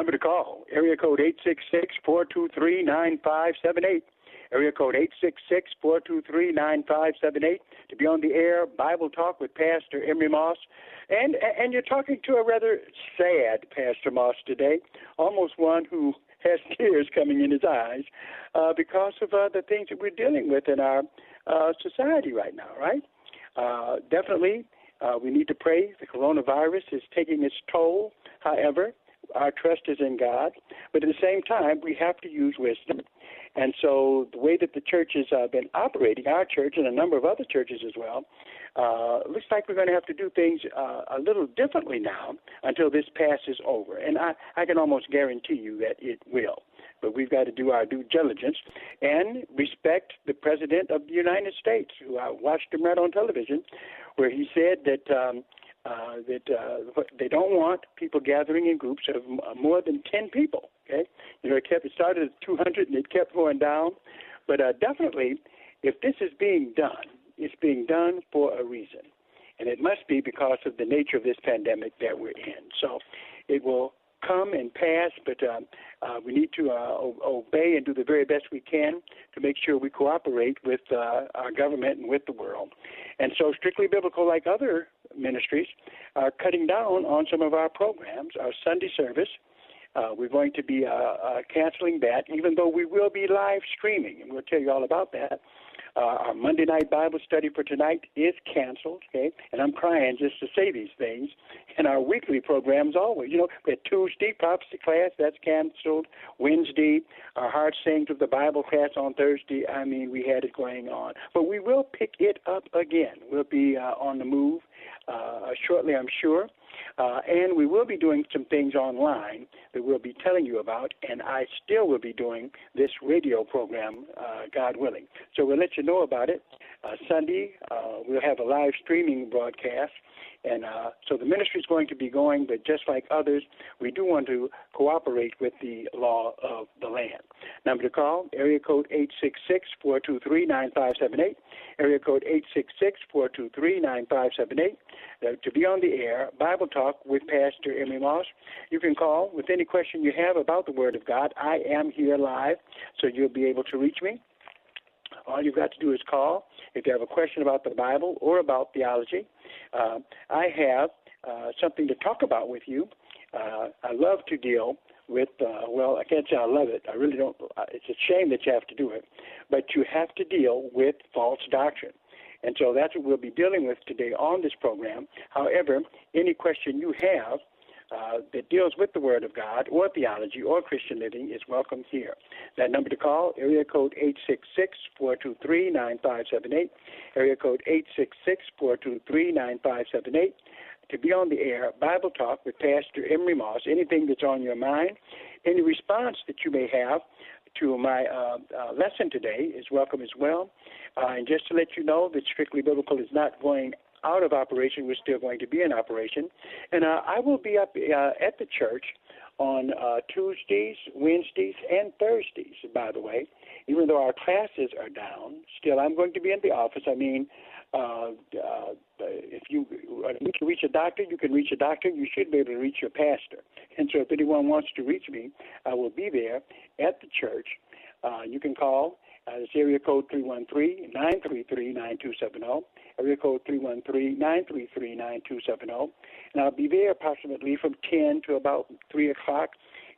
Number to call, area code 866-423-9578. Area code 866-423-9578 to be on the air, Bible Talk with Pastor Emery Moss. And, and you're talking to a rather sad Pastor Moss today, almost one who has tears coming in his eyes uh, because of uh, the things that we're dealing with in our uh, society right now, right? Uh, definitely, uh, we need to pray. The coronavirus is taking its toll. However, our trust is in God, but at the same time, we have to use wisdom. And so, the way that the church has uh, been operating, our church and a number of other churches as well, uh, looks like we're going to have to do things uh, a little differently now until this passes over. And I, I can almost guarantee you that it will. But we've got to do our due diligence and respect the President of the United States, who I watched him right on television, where he said that. Um, uh, that uh, they don't want people gathering in groups of more than 10 people. Okay, you know, it kept it started at 200 and it kept going down, but uh, definitely, if this is being done, it's being done for a reason, and it must be because of the nature of this pandemic that we're in. So, it will come and pass, but um, uh, we need to uh, obey and do the very best we can to make sure we cooperate with uh, our government and with the world. And so, strictly biblical, like other ministries, are cutting down on some of our programs. Our Sunday service, uh, we're going to be uh, uh, canceling that, even though we will be live streaming, and we'll tell you all about that. Uh, our Monday night Bible study for tonight is canceled, okay? And I'm crying just to say these things. And our weekly programs always, you know, we had Tuesday prophecy class that's canceled. Wednesday, our Hard Sayings of the Bible class on Thursday. I mean, we had it going on, but we will pick it up again. We'll be uh, on the move uh, shortly, I'm sure. Uh, and we will be doing some things online that we'll be telling you about, and I still will be doing this radio program, uh, God willing. So we'll let you know about it. Uh, Sunday, uh, we'll have a live streaming broadcast, and uh, so the ministry is going to be going, but just like others, we do want to cooperate with the law of the land. Number to call, area code 866-423-9578, area code 866-423-9578. Uh, to be on the air, Bible Talk with Pastor Emery Moss. You can call with any question you have about the Word of God. I am here live, so you'll be able to reach me. All you've got to do is call if you have a question about the Bible or about theology. Uh, I have uh, something to talk about with you. Uh, I love to deal with, uh, well, I can't say I love it. I really don't. Uh, it's a shame that you have to do it. But you have to deal with false doctrine. And so that's what we'll be dealing with today on this program. However, any question you have uh, that deals with the Word of God or theology or Christian living is welcome here. That number to call, area code 866-423-9578, area code 866-423-9578. To be on the air, Bible Talk with Pastor Emery Moss, anything that's on your mind, any response that you may have to my uh, uh, lesson today is welcome as well. Uh, and just to let you know that Strictly Biblical is not going out of operation. We're still going to be in operation. And uh, I will be up uh, at the church on Tuesdays, Wednesdays, and Thursdays, by the way. Even though our classes are down, still I'm going to be in the office. I mean, uh, uh, if you need to reach a doctor, you can reach a doctor. You should be able to reach your pastor. And so if anyone wants to reach me, I will be there at the church. Uh, you can call. Uh, it's area code 313-933-9270. Area code 313-933-9270. And I'll be there approximately from 10 to about 3 o'clock.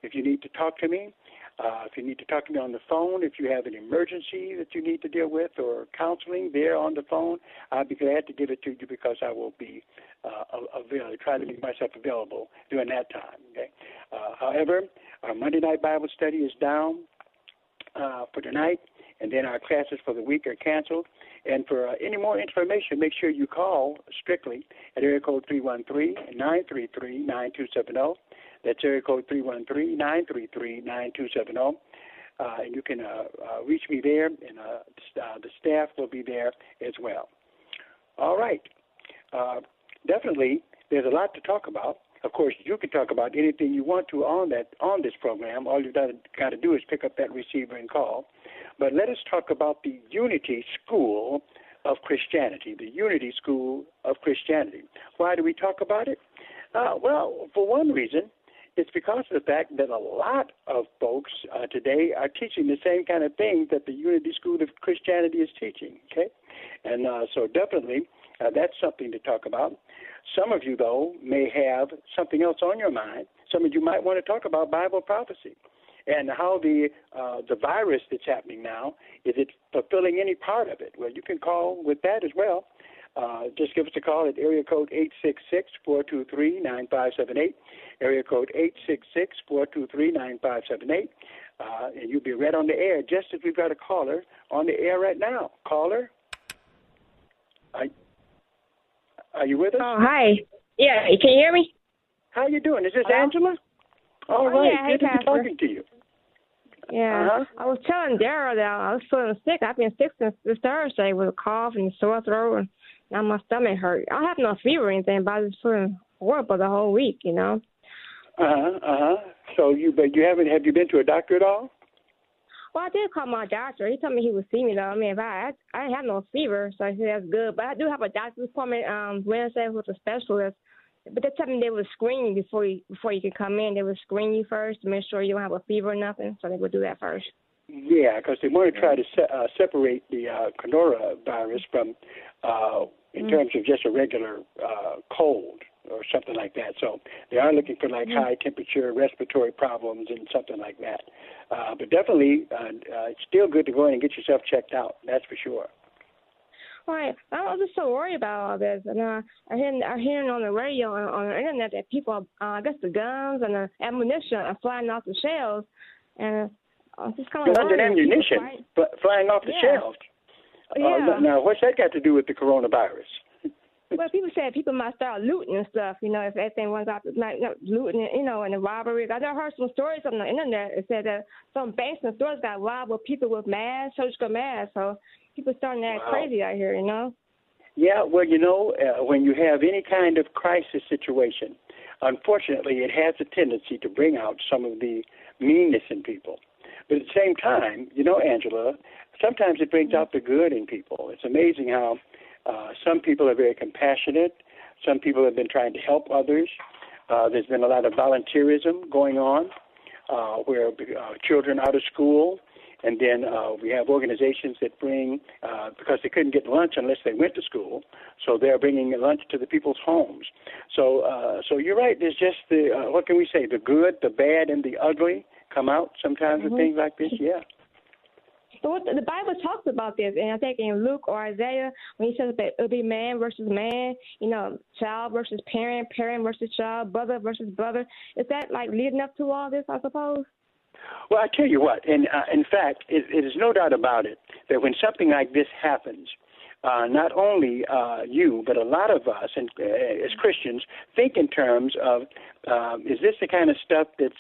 If you need to talk to me, uh, if you need to talk to me on the phone, if you have an emergency that you need to deal with or counseling there on the phone, I'll be glad to give it to you because I will be uh, available, try to make myself available during that time. Okay. Uh, however, our Monday night Bible study is down uh, for tonight, and then our classes for the week are canceled. And for uh, any more information, make sure you call strictly at area code 313 933 9270. That's area code 313 933 9270. Uh, and you can uh, uh, reach me there, and the staff will be there as well. All right. Definitely, there's a lot to talk about. Of course, you can talk about anything you want to on that on this program. All you've got to do is pick up that receiver and call. But let us talk about the Unity School of Christianity, the Unity School of Christianity. Why do we talk about it? Uh, well, for one reason, it's because of the fact that a lot of folks uh, today are teaching the same kind of thing that the Unity School of Christianity is teaching. Okay, and uh, so definitely uh, that's something to talk about. Some of you, though, may have something else on your mind. Some of you might want to talk about Bible prophecy and how the uh, the virus that's happening now is it fulfilling any part of it. Well, you can call with that as well. Uh, just give us a call at area code 866-423-9578, area code 866-423-9578, uh, and you'll be right on the air just as we've got a caller on the air right now. Caller, are, are you with us? Oh, hi. Yeah, can you hear me? How you doing? Is this Hello? Angela? All Oh, right, yeah, hey, good to be talking to you. Yeah. Uh-huh. I was telling Daryl that I was feeling sick. I've been sick since this Thursday with a cough and sore throat, and now my stomach hurt. I have no fever or anything, but I was feeling horrible the whole week, you know. Uh huh. Uh huh. So you, but you haven't. Have you been to a doctor at all? Well, I did call my doctor. He told me he would see me though. I mean, if I I, didn't have no fever, so I said that's good. But I do have a doctor's appointment um Wednesday with a specialist. But they told me they would screen you before you before you can come in. They would screen you first to make sure you don't have a fever or nothing. So they would do that first. Yeah, because they want to try to se- uh, separate the uh, coronavirus from, uh, in terms of just a regular uh, cold or something like that. So they are looking for like high temperature respiratory problems and something like that. Uh, but definitely, uh, uh, it's still good to go in and get yourself checked out. That's for sure. Right. I'm just so worried about all this. And uh, I hear I hearing on the radio and on the internet that people, uh, I guess the guns and the ammunition are flying off the shelves, and I'm just kind of Guns and ammunition fl- flying off the Yeah. shelves. Yeah. Uh, now, what's that got to do with the coronavirus? Well, people said people might start looting and stuff. You know, if everything runs out, like looting, you know, and the robberies. I done heard some stories on the internet. It said that some banks and stores got robbed with people with masks, surgical masks. So people starting to act Wow. crazy out here. You know. Yeah, well, you know, uh, when you have any kind of crisis situation, unfortunately, it has a tendency to bring out some of the meanness in people. But at the same time, you know, Angela, sometimes it brings out the good in people. It's amazing how uh, some people are very compassionate. Some people have been trying to help others. Uh, there's been a lot of volunteerism going on, uh, where uh, children out of school and then uh, we have organizations that bring, uh, because they couldn't get lunch unless they went to school, so they're bringing lunch to the people's homes. So, uh, so you're right. There's just the uh, what can we say? The good, the bad, and the ugly come out sometimes with things like this. Yeah. So the Bible talks about this, and I think in Luke or Isaiah, when he says that it'll be man versus man, you know, child versus parent, parent versus child, brother versus brother. Is that like leading up to all this? I suppose. Well, I tell you what, and uh, in fact, it, it is no doubt about it that when something like this happens, uh, not only uh, you, but a lot of us, and uh, as Christians, think in terms of um, is this the kind of stuff that's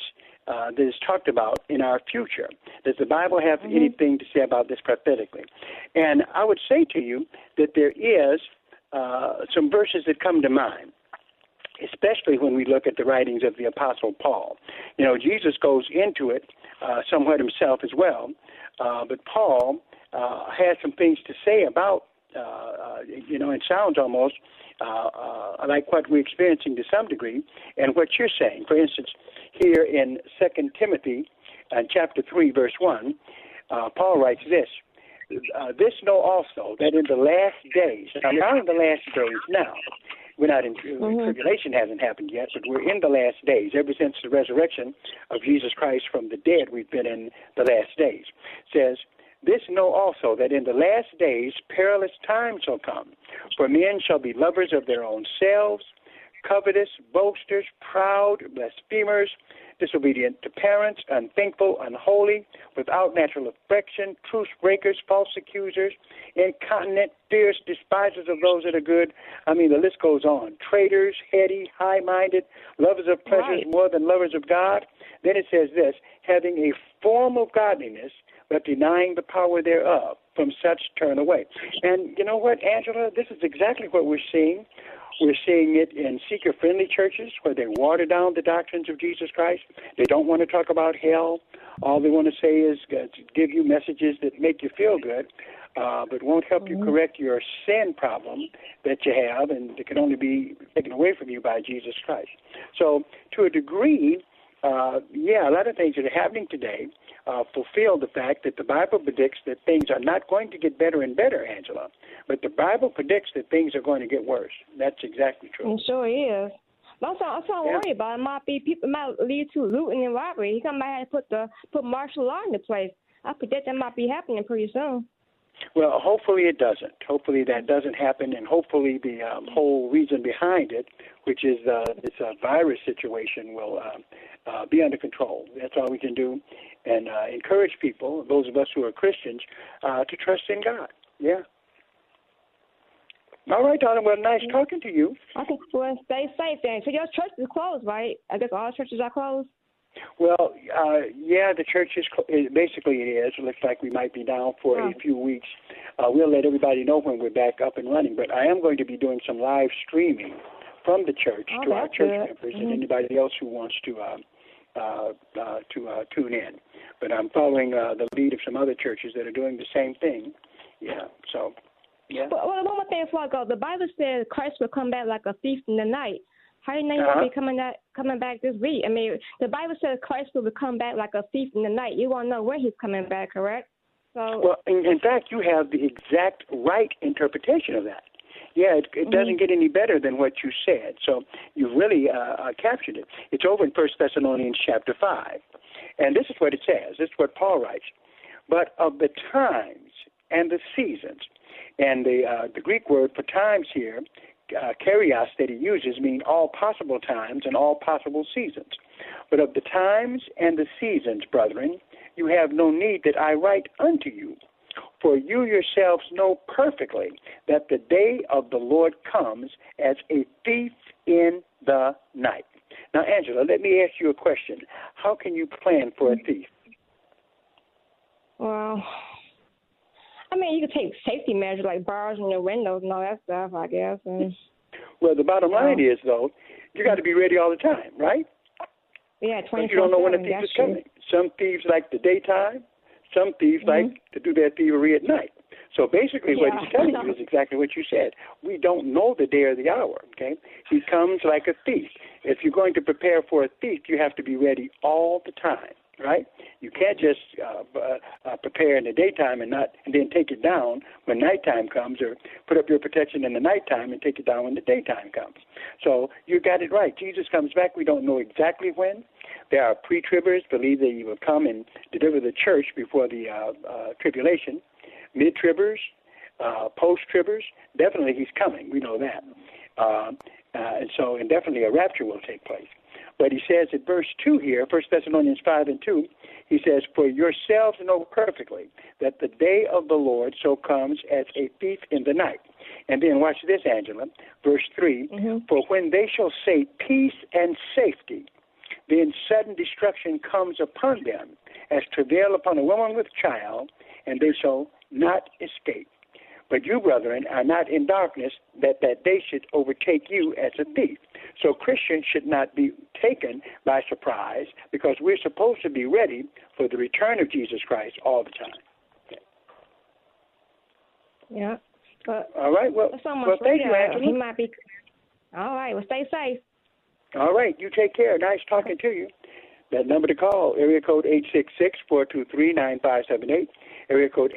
uh, that is talked about in our future? Does the Bible have anything to say about this prophetically? And I would say to you that there is uh, some verses that come to mind. especially when we look at the writings of the Apostle Paul. You know, Jesus goes into it uh, somewhat himself as well, uh, but Paul uh, has some things to say about, uh, uh, you know, it sounds almost uh, uh, like what we're experiencing to some degree, and what you're saying. For instance, here in Second Timothy, uh, chapter three, verse one, uh, Paul writes this: uh, "This know also that in the last days, now not in the last days now, we're not in mm-hmm. tribulation hasn't happened yet, but we're in the last days. Ever since the resurrection of Jesus Christ from the dead, we've been in the last days. It says, this know also that in the last days perilous times shall come. For men shall be lovers of their own selves, covetous, boasters, proud, blasphemers, disobedient to parents, unthankful, unholy, without natural affection, truce breakers, false accusers, incontinent, fierce, despisers of those that are good. I mean, the list goes on. Traitors, heady, high minded, lovers of pleasures right. more than lovers of God. Then it says this having a form of godliness, but denying the power thereof. From such turn away. And you know what, Angela? This is exactly what we're seeing we're seeing it in seeker friendly churches where they water down the doctrines of Jesus Christ. They don't want to talk about hell. All they want to say is uh, give you messages that make you feel good, uh, but won't help mm-hmm. you correct your sin problem that you have and that can only be taken away from you by Jesus Christ. So, to a degree, uh, yeah, a lot of things that are happening today uh, fulfill the fact that the Bible predicts that things are not going to get better and better, Angela, but the Bible predicts that things are going to get worse. That's exactly true. It sure is. That's all, that's all I'm yeah. worried about. It might be people might lead to looting and robbery. He might have to put the put martial law into place. I predict that might be happening pretty soon. Well, hopefully it doesn't. Hopefully that doesn't happen, and hopefully the um, whole reason behind it, which is uh, this uh, virus situation, will uh, uh, be under control. That's all we can do, and uh, encourage people, those of us who are Christians, uh, to trust in God. Yeah. All right, Donna. Well, nice talking to you. Okay. Well, stay safe then. So your church is closed, right? I guess all churches are closed. Well, uh, yeah, the church is cl- basically it is. It looks like we might be down for oh. a few weeks. Uh, we'll let everybody know when we're back up and running. But I am going to be doing some live streaming from the church oh, to our church good. members mm-hmm. and anybody else who wants to uh, uh, uh, to uh, tune in. But I'm following uh, the lead of some other churches that are doing the same thing. Yeah. So. Yeah. Well, one more thing before I go. The Bible says Christ will come back like a thief in the night. How do you know he's uh-huh. going to be coming back, coming back this week? I mean, the Bible says Christ will come back like a thief in the night. You won't know when he's coming back, correct? So. Well, in, in fact, you have the exact right interpretation of that. Yeah, it, it mm-hmm. doesn't get any better than what you said. So you've really uh, uh, captured it. It's over in First Thessalonians chapter five, and this is what it says. This is what Paul writes. But of the times and the seasons, and the uh, the Greek word for times here uh, kurios that he uses mean all possible times and all possible seasons. But of the times and the seasons, brethren, you have no need that I write unto you. For you yourselves know perfectly that the day of the Lord comes as a thief in the night. Now, Angela, let me ask you a question. How can you plan for a thief? Well, I mean, you could take safety measures like bars in your windows and all that stuff, I guess. And well, the bottom line is though, you got to be ready all the time, right? Yeah, twenty. You don't know when a thief is coming. Some thieves like the daytime. Some thieves mm-hmm. like to do their thievery at night. So basically, yeah. what he's telling you is exactly what you said. We don't know the day or the hour. Okay, he comes like a thief. If you're going to prepare for a thief, you have to be ready all the time right? You can't just uh, uh, prepare in the daytime and not and then take it down when nighttime comes, or put up your protection in the nighttime and take it down when the daytime comes. So you got it right. Jesus comes back. We don't know exactly when. There are pre-tribbers believe that he will come and deliver the church before the uh, uh, tribulation. Mid-tribbers, uh, post-tribbers, definitely he's coming. We know that. Uh, uh, and so, and definitely a rapture will take place. But he says in verse 2 here, 1 Thessalonians 5 and 2, he says, For yourselves know perfectly that the day of the Lord so comes as a thief in the night. And then watch this, Angela, verse 3 mm-hmm. For when they shall say peace and safety, then sudden destruction comes upon them, as travail upon a woman with child, and they shall not escape. but you, brethren, are not in darkness, that that day should overtake you as a thief. So Christians should not be taken by surprise because we're supposed to be ready for the return of Jesus Christ all the time. Yeah. But all right. Well, so well thank you. Angela. He might be. All right. Well, stay safe. All right. You take care. Nice talking to you. That number to call, area code 866-423-9578, area code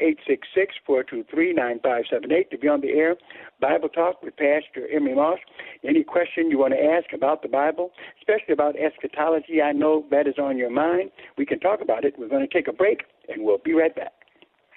866-423-9578 to be on the air. Bible Talk with Pastor Emery Moss. Any question you want to ask about the Bible, especially about eschatology, I know that is on your mind. We can talk about it. We're going to take a break, and we'll be right back.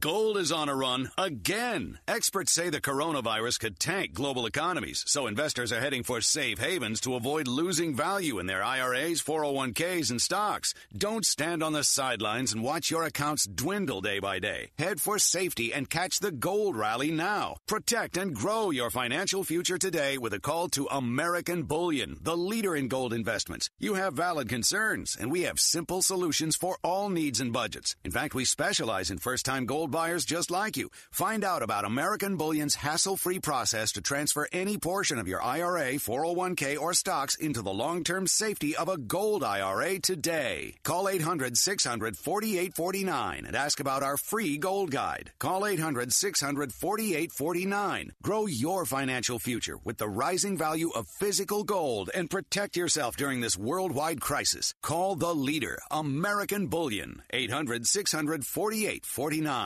Gold is on a run again. Experts say the coronavirus could tank global economies, so investors are heading for safe havens to avoid losing value in their IRAs, 401ks, and stocks. Don't stand on the sidelines and watch your accounts dwindle day by day. Head for safety and catch the gold rally now. Protect and grow your financial future today with a call to American Bullion, the leader in gold investments. You have valid concerns, and we have simple solutions for all needs and budgets. In fact, we specialize in first time gold buyers just like you. Find out about American Bullion's hassle free process to transfer any portion of your IRA, 401k, or stocks into the long term safety of a gold IRA today. Call 800 600 4849 and ask about our free gold guide. Call 800 600 4849. Grow your financial future with the rising value of physical gold and protect yourself during this worldwide crisis. Call the leader, American Bullion, 800 600 4849.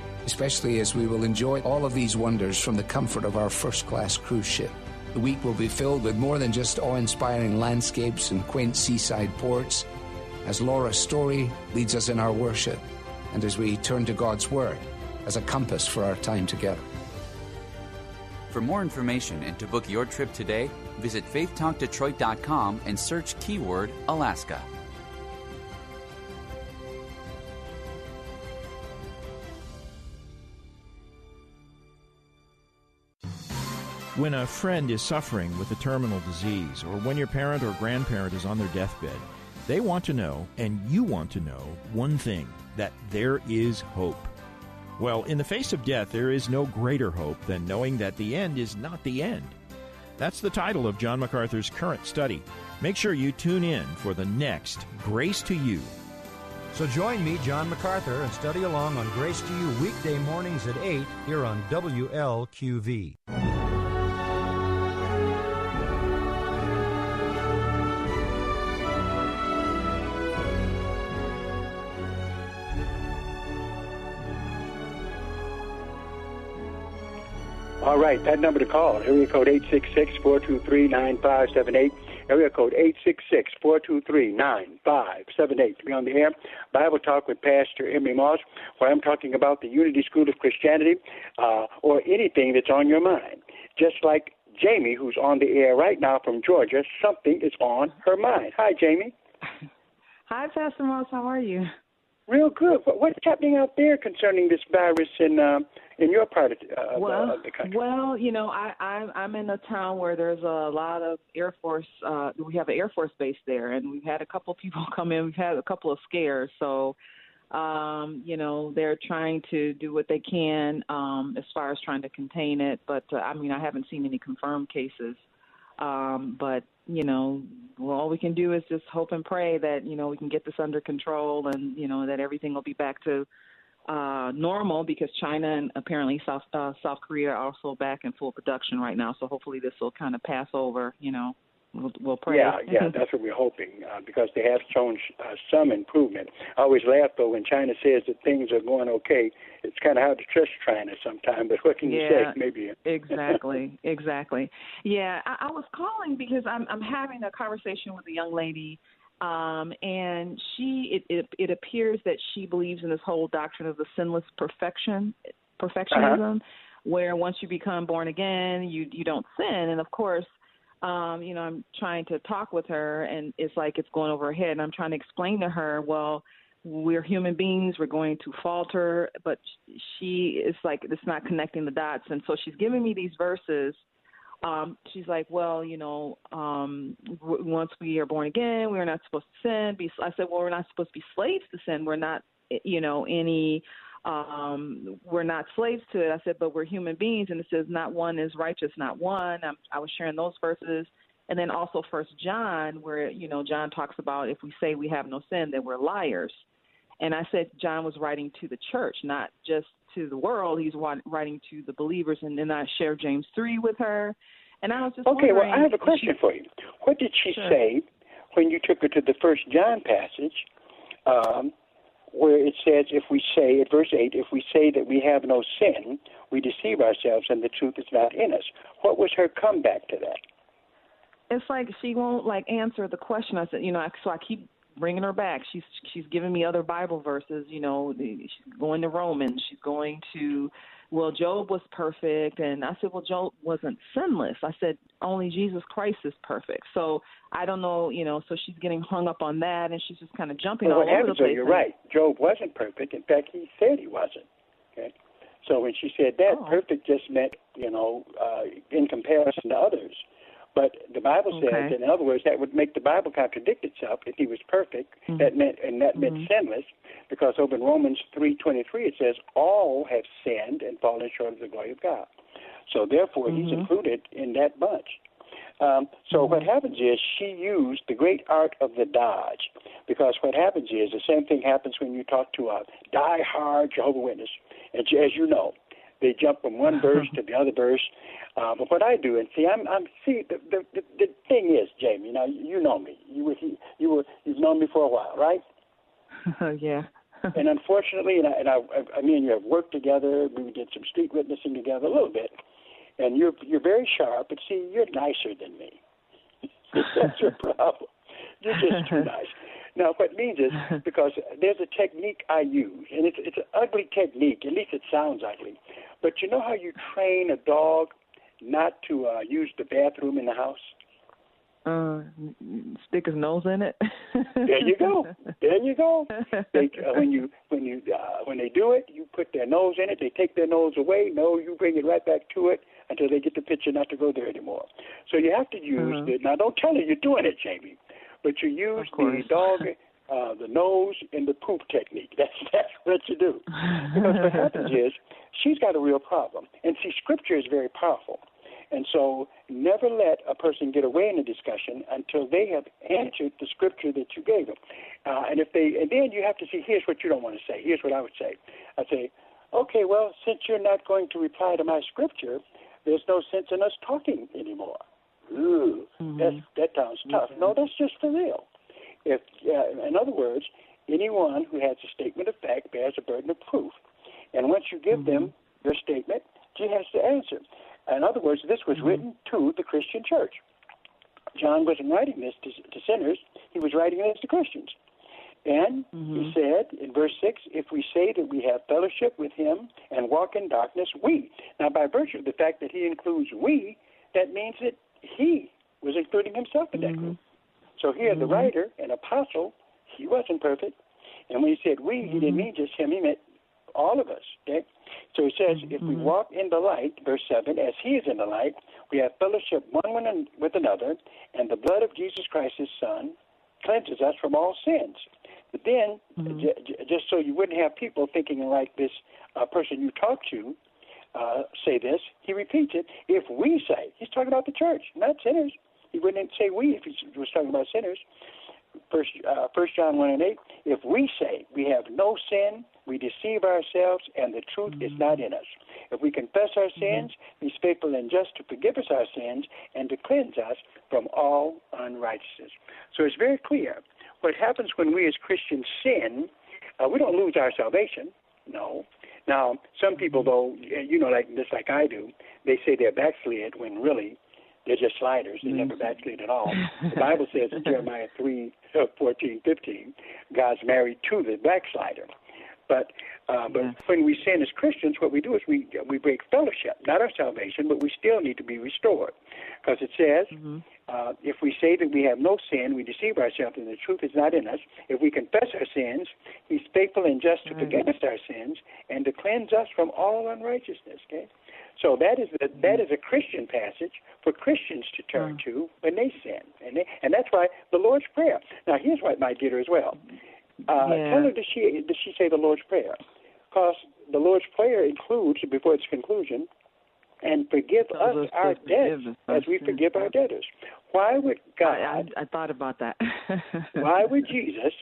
especially as we will enjoy all of these wonders from the comfort of our first class cruise ship. The week will be filled with more than just awe inspiring landscapes and quaint seaside ports, as Laura Story leads us in our worship, and as we turn to God's Word as a compass for our time together. For more information and to book your trip today, visit faithtalkdetroit.com and search keyword Alaska. When a friend is suffering with a terminal disease, or when your parent or grandparent is on their deathbed, they want to know, and you want to know, one thing that there is hope. Well, in the face of death, there is no greater hope than knowing that the end is not the end. That's the title of John MacArthur's current study. Make sure you tune in for the next Grace to You. So join me, John MacArthur, and study along on Grace to You weekday mornings at 8 here on WLQV. Right, that number to call, area code 866-423-9578, area code 866-423-9578 to be on the air. Bible Talk with Pastor Emery Moss, where I'm talking about the Unity School of Christianity uh, or anything that's on your mind. Just like Jamie, who's on the air right now from Georgia, something is on her mind. Hi, Jamie. Hi, Pastor Moss. How are you? Real good. What's happening out there concerning this virus and uh, in your part of, uh, well, the, of the country? Well, you know, I, I'm I'm in a town where there's a lot of Air Force. Uh, we have an Air Force base there, and we've had a couple of people come in. We've had a couple of scares, so um, you know they're trying to do what they can um, as far as trying to contain it. But uh, I mean, I haven't seen any confirmed cases. Um, but you know, well, all we can do is just hope and pray that you know we can get this under control, and you know that everything will be back to uh, normal because China and apparently South uh, South Korea are also back in full production right now. So hopefully this will kind of pass over. You know, we'll, we'll pray. Yeah, yeah, that's what we're hoping uh, because they have shown uh, some improvement. I always laugh though when China says that things are going okay. It's kind of hard to trust China sometimes, but what can you Yeah, say? Maybe exactly, exactly. Yeah, I, I was calling because I'm I'm having a conversation with a young lady, um, and she it, it it appears that she believes in this whole doctrine of the sinless perfection perfectionism, where once you become born again, you you don't sin, and of course. Um, you know, I'm trying to talk with her, and it's like it's going over her head. And I'm trying to explain to her, well, we're human beings we're going to falter but she is like it's not connecting the dots and so she's giving me these verses um she's like well you know um w- once we are born again we're not supposed to sin. Be i said well we're not supposed to be slaves to sin. We're not you know any um we're not slaves to it. I said but we're human beings. And it says not one is righteous not one. I'm, i was sharing those verses. And then also first john where you know john talks about if we say we have no sin then we're liars. And I said John was writing to the church, not just to the world. He's writing to the believers. And then I shared James 3 with her. And I was just Okay, well, I have a question she- for you. What did she Sure. say when you took her to the First John passage, um, where it says, "If we say," at verse eight, "If we say that we have no sin, we deceive ourselves, and the truth is not in us." What was her comeback to that? It's like she won't like answer the question. I said, you know, I- so I keep bringing her back. She's she's giving me other Bible verses. You know, the, she's going to Romans. She's going to, well, Job was perfect, and I said, well, Job wasn't sinless. I said only Jesus Christ is perfect. So I don't know, you know. So she's getting hung up on that, and she's just kind of jumping Well, all over the place. you're right. Job wasn't perfect. In fact, he said he wasn't. Okay. So when she said that, Oh. perfect just meant, you know, uh, in comparison to others. But the Bible says, Okay. in other words, that would make the Bible contradict itself. If he was perfect, Mhm. that meant, and that meant Mhm. sinless, because over in Romans three twenty three it says, all have sinned and fallen short of the glory of God. So therefore, he's Mhm. included in that bunch. Um, so what happens is she used the great art of the dodge, because what happens is the same thing happens when you talk to a die-hard Jehovah Witness, and as you know, they jump from one verse to the other verse. Uh, but what I do, and see, I'm, I'm see, the, the the the thing is, Jamie, now you know me, you were you were you've known me for a while, right? Oh yeah. and unfortunately, and I, and I, I mean, you have worked together. We did some street witnessing together a little bit, and you're you're very sharp. But see, you're nicer than me. That's your problem. You're just too nice. Now, what it means is because there's a technique I use, and it's it's an ugly technique. At least it sounds ugly. But you know how you train a dog not to uh, use the bathroom in the house? Uh, stick his nose in it. There you go. There you go. They, uh, when you when you uh, when they do it, you put their nose in it. They take their nose away. No, you bring it right back to it until they get the picture not to go there anymore. So you have to use Uh-huh. the now. Don't tell her you're doing it, Jamie, but you use the dog, uh, the nose, and the poop technique. That's that's what you do. Because what happens is she's got a real problem, and see, Scripture is very powerful. And so never let a person get away in a discussion until they have answered the scripture that you gave them. Uh, and if they, and then you have to see, here's what you don't want to say. Here's what I would say. I'd say, okay, well, since you're not going to reply to my scripture, there's no sense in us talking anymore. Ooh, mm-hmm. that's, that sounds tough. No, that's just for real. If, uh, in other words, anyone who has a statement of fact bears a burden of proof. And once you give them mm-hmm. your statement, she has to answer. In other words, this was mm-hmm. written to the Christian church. John wasn't writing this to, to sinners, he was writing this to Christians. And he said in verse 6 if we say that we have fellowship with him and walk in darkness, we. Now, by virtue of the fact that he includes we, that means that he was including himself in that group. So here, the mm-hmm. writer, an apostle, he wasn't perfect. And when he said we, he didn't mm-hmm. mean just him, he meant all of us. Okay? So he says, mm-hmm. if we walk in the light, verse 7, as he is in the light, we have fellowship one with with another, and the blood of Jesus Christ, his son, cleanses us from all sins. But then, j- j- just so you wouldn't have people thinking like this uh, person you talk to uh, say this, he repeats it. If we say, he's talking about the church, not sinners. He wouldn't say we if he was talking about sinners. First, uh, First John one and eight. If we say we have no sin, we we deceive ourselves, and the truth is not in us. If we confess our sins, He's faithful and just to forgive us our sins and to cleanse us from all unrighteousness. So it's very clear. What happens when we as Christians sin, uh, we don't lose our salvation. No. Now, some people, though, you know, like just like I do, they say they're backslid when really they're just sliders. They never backslid at all. The Bible says in Jeremiah 3, uh, 14, 15, God's married to the backslider. But uh, but when we sin as Christians, what we do is we we break fellowship, not our salvation, but we still need to be restored, because it says, uh, if we say that we have no sin, we deceive ourselves, and the truth is not in us. If we confess our sins, He's faithful and just to forgive us our sins and to cleanse us from all unrighteousness. Okay, so that is the, that is a Christian passage for Christians to turn to when they sin, and they, and that's why the Lord's prayer. Now, here's what might get her as well. Uh, Yeah. Tell her does she does she say the Lord's prayer? Because the Lord's prayer includes before its conclusion, and forgive us us our debts as we forgive our debtors. Why would God? I, I, I thought about that. why would Jesus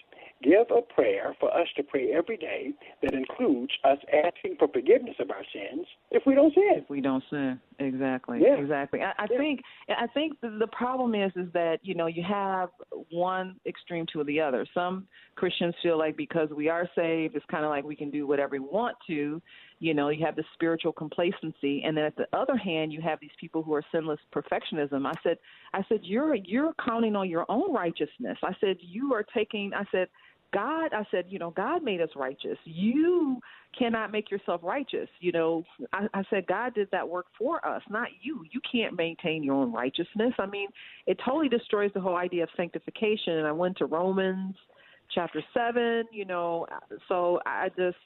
give a prayer for us to pray every day that includes us asking for forgiveness of our sins if we don't sin? If we don't sin exactly Yeah. exactly i, I think i think the, the problem is is that you know you have one extreme to the other some christians feel like because we are saved it's kind of like we can do whatever we want to you know you have this spiritual complacency and then at the other hand you have these people who are sinless perfectionism i said i said you're you're counting on your own righteousness i said you are taking i said God, I said, you know, God made us righteous. You cannot make yourself righteous. You know, I, I said, God did that work for us, not you. You can't maintain your own righteousness. I mean, it totally destroys the whole idea of sanctification. And I went to Romans chapter 7, you know, so I just,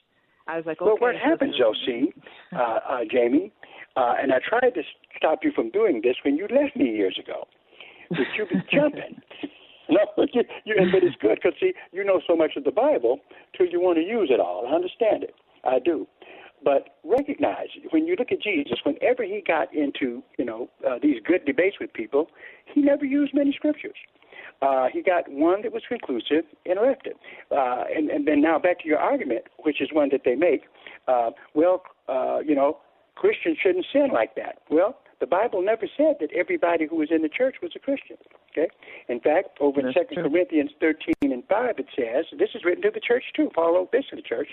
I was like, okay. Well, what happens, is- uh, uh, Jamie, uh, and I tried to stop you from doing this when you left me years ago, but you be jumping. No, but you, you, but it's good because see, you know so much of the Bible till you want to use it all. I understand it, I do. But recognize when you look at Jesus, whenever he got into you know uh, these good debates with people, he never used many scriptures. Uh, he got one that was conclusive and left it. Uh, and, and then now back to your argument, which is one that they make. Uh, well, uh, you know, Christians shouldn't sin like that. Well, the Bible never said that everybody who was in the church was a Christian. Okay. In fact, over in Second Corinthians 13 and 5, it says, this is written to the church too. Paul wrote this to the church.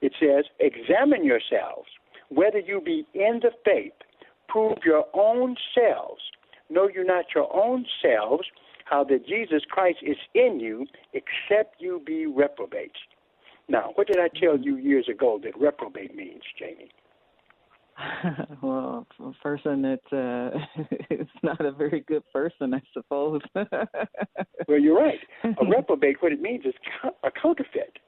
It says, examine yourselves whether you be in the faith. Prove your own selves. Know you not your own selves how that Jesus Christ is in you, except you be reprobates. Now, what did I tell you years ago that reprobate means, Jamie? well, a person that uh, is not a very good person, I suppose. Well, you're right. A reprobate, what it means is a counterfeit,